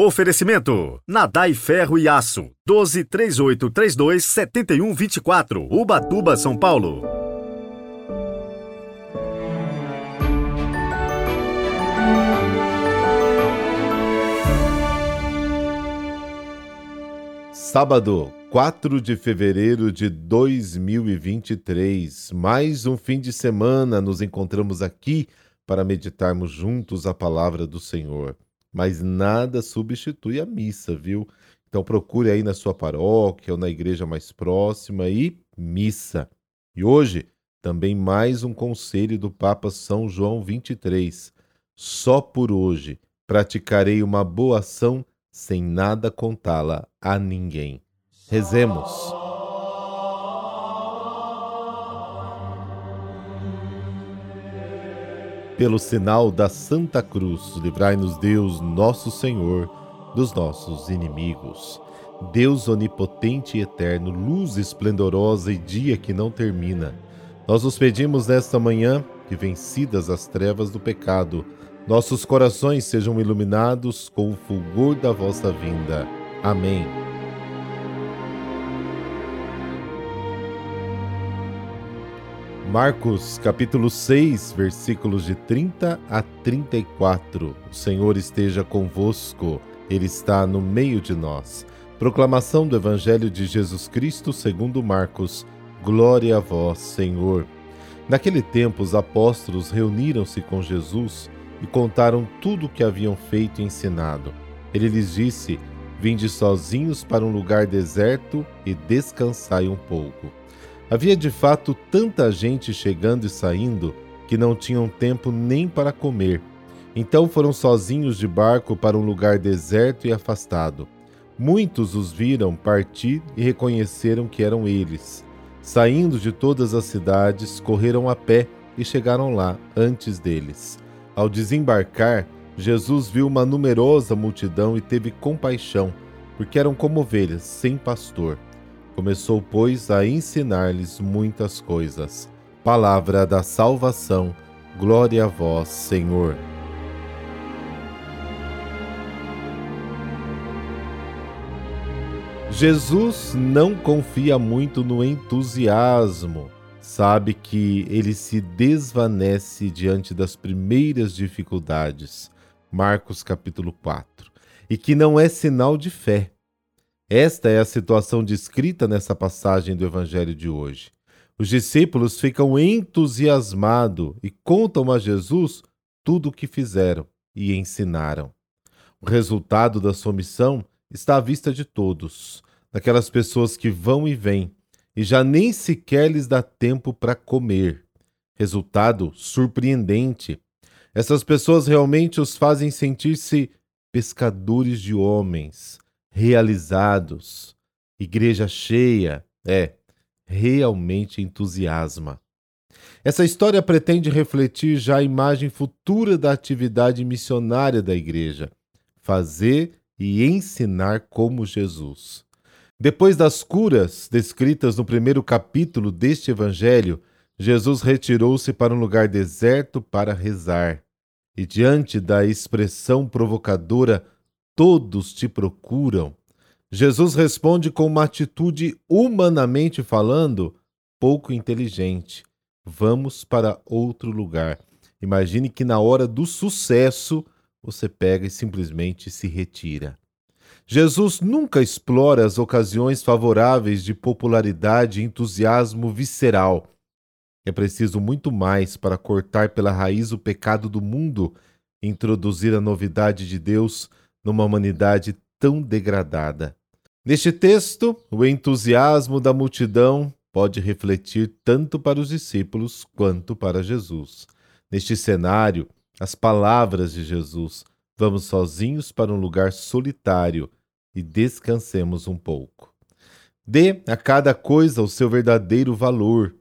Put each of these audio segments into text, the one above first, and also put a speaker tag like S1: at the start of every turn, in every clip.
S1: Oferecimento: Nadai Ferro e Aço, 12 3832 7124, Ubatuba, São Paulo.
S2: Sábado, 4 de fevereiro de 2023. Mais um fim de semana nos encontramos aqui para meditarmos juntos a palavra do Senhor. Mas nada substitui a missa, viu? Então procure aí na sua paróquia ou na igreja mais próxima e missa. E hoje também mais um conselho do Papa São João 23. Só por hoje praticarei uma boa ação sem nada contá-la a ninguém. Rezemos. Pelo sinal da Santa Cruz, livrai-nos Deus, nosso Senhor, dos nossos inimigos. Deus onipotente e eterno, luz esplendorosa e dia que não termina. Nós os pedimos nesta manhã que, vencidas as trevas do pecado, nossos corações sejam iluminados com o fulgor da vossa vinda. Amém. Marcos capítulo 6, versículos de 30 a 34. O Senhor esteja convosco, Ele está no meio de nós. Proclamação do Evangelho de Jesus Cristo segundo Marcos. Glória a vós, Senhor. Naquele tempo, os apóstolos reuniram-se com Jesus e contaram tudo o que haviam feito e ensinado. Ele lhes disse: Vinde sozinhos para um lugar deserto e descansai um pouco. Havia de fato tanta gente chegando e saindo que não tinham tempo nem para comer. Então foram sozinhos de barco para um lugar deserto e afastado. Muitos os viram partir e reconheceram que eram eles. Saindo de todas as cidades, correram a pé e chegaram lá antes deles. Ao desembarcar, Jesus viu uma numerosa multidão e teve compaixão, porque eram como ovelhas sem pastor. Começou, pois, a ensinar-lhes muitas coisas. Palavra da salvação. Glória a vós, Senhor. Jesus não confia muito no entusiasmo sabe que ele se desvanece diante das primeiras dificuldades. Marcos capítulo 4. E que não é sinal de fé. Esta é a situação descrita nessa passagem do evangelho de hoje. Os discípulos ficam entusiasmados e contam a Jesus tudo o que fizeram e ensinaram. O resultado da sua missão está à vista de todos, daquelas pessoas que vão e vêm, e já nem sequer lhes dá tempo para comer. Resultado surpreendente. Essas pessoas realmente os fazem sentir-se pescadores de homens, realizados. Igreja cheia, é, realmente entusiasma. Essa história pretende refletir já a imagem futura da atividade missionária da igreja, fazer e ensinar como Jesus. Depois das curas descritas no primeiro capítulo deste evangelho, Jesus retirou-se para um lugar deserto para rezar. E diante da expressão provocadora, todos te procuram, Jesus responde com uma atitude, humanamente falando, pouco inteligente. Vamos para outro lugar. Imagine que na hora do sucesso você pega e simplesmente se retira. Jesus nunca explora as ocasiões favoráveis de popularidade e entusiasmo visceral. É preciso muito mais para cortar pela raiz o pecado do mundo introduzir a novidade de Deus numa humanidade tão degradada. Neste texto, o entusiasmo da multidão pode refletir tanto para os discípulos quanto para Jesus. Neste cenário, as palavras de Jesus: Vamos sozinhos para um lugar solitário e descansemos um pouco. Dê a cada coisa o seu verdadeiro valor.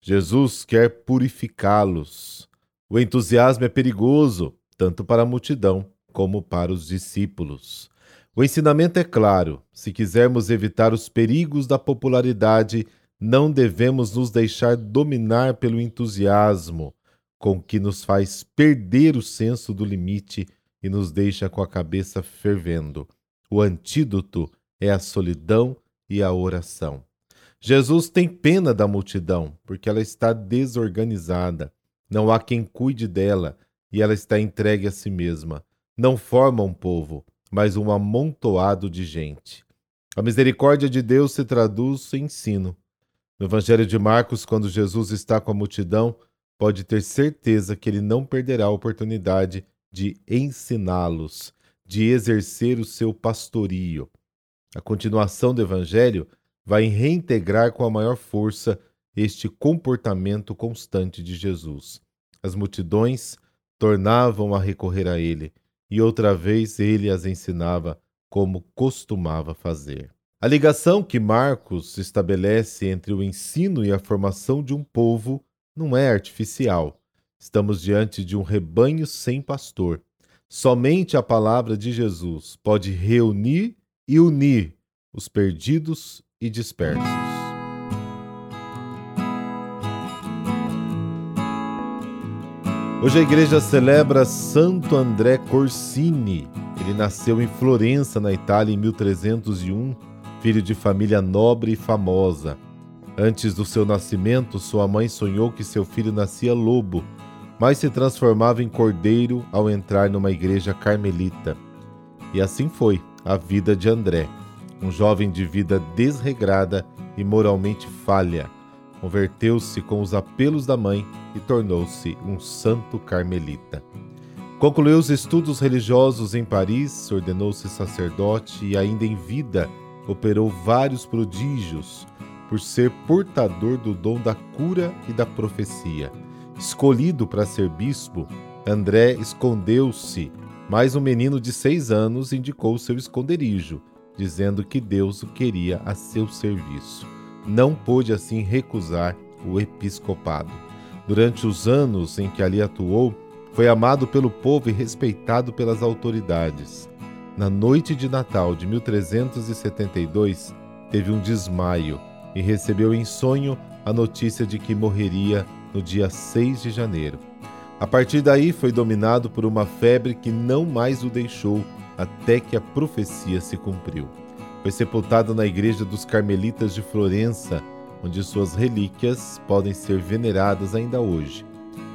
S2: Jesus quer purificá-los. O entusiasmo é perigoso, tanto para a multidão como para os discípulos. O ensinamento é claro: se quisermos evitar os perigos da popularidade, não devemos nos deixar dominar pelo entusiasmo, com que nos faz perder o senso do limite e nos deixa com a cabeça fervendo. O antídoto é a solidão e a oração. Jesus tem pena da multidão, porque ela está desorganizada. Não há quem cuide dela e ela está entregue a si mesma. Não forma um povo, mas um amontoado de gente. A misericórdia de Deus se traduz em ensino. No Evangelho de Marcos, quando Jesus está com a multidão, pode ter certeza que ele não perderá a oportunidade de ensiná-los, de exercer o seu pastorio. A continuação do Evangelho vai reintegrar com a maior força este comportamento constante de Jesus. As multidões tornavam a recorrer a ele, e outra vez ele as ensinava como costumava fazer. A ligação que Marcos estabelece entre o ensino e a formação de um povo não é artificial. Estamos diante de um rebanho sem pastor. Somente a palavra de Jesus pode reunir e unir os perdidos e dispersos. Hoje a igreja celebra Santo André Corsini. Ele nasceu em Florença, na Itália, em 1301, filho de família nobre e famosa. Antes do seu nascimento, sua mãe sonhou que seu filho nascia lobo, mas se transformava em cordeiro ao entrar numa igreja carmelita. E assim foi a vida de André, um jovem de vida desregrada e moralmente falha. Converteu-se com os apelos da mãe e tornou-se um santo carmelita. Concluiu os estudos religiosos em Paris, ordenou-se sacerdote e, ainda em vida, operou vários prodígios por ser portador do dom da cura e da profecia. Escolhido para ser bispo, André escondeu-se, mas um menino de seis anos indicou seu esconderijo, dizendo que Deus o queria a seu serviço. Não pôde assim recusar o episcopado. Durante os anos em que ali atuou, foi amado pelo povo e respeitado pelas autoridades. Na noite de Natal de 1372, teve um desmaio e recebeu em sonho a notícia de que morreria no dia 6 de janeiro. A partir daí foi dominado por uma febre que não mais o deixou até que a profecia se cumpriu. Foi sepultado na igreja dos Carmelitas de Florença, onde suas relíquias podem ser veneradas ainda hoje.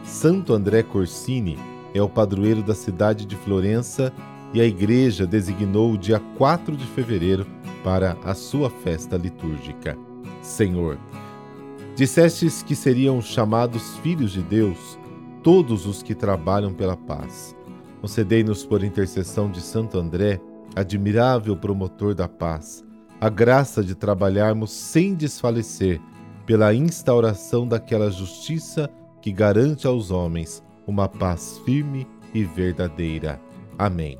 S2: Santo André Corsini é o padroeiro da cidade de Florença e a igreja designou o dia 4 de fevereiro para a sua festa litúrgica. Senhor. Dissestes que seriam chamados filhos de Deus todos os que trabalham pela paz. Concedei-nos, por intercessão de Santo André, admirável promotor da paz, a graça de trabalharmos sem desfalecer pela instauração daquela justiça que garante aos homens uma paz firme e verdadeira. Amém.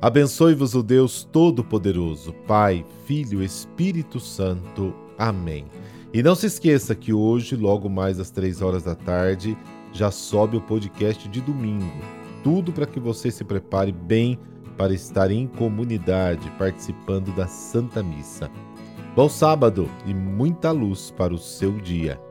S2: Abençoe-vos o Deus Todo-Poderoso, Pai, Filho, Espírito Santo. Amém. E não se esqueça que hoje, logo mais às três horas da tarde, já sobe o podcast de domingo. Tudo para que você se prepare bem para estar em comunidade participando da Santa Missa. Bom sábado e muita luz para o seu dia.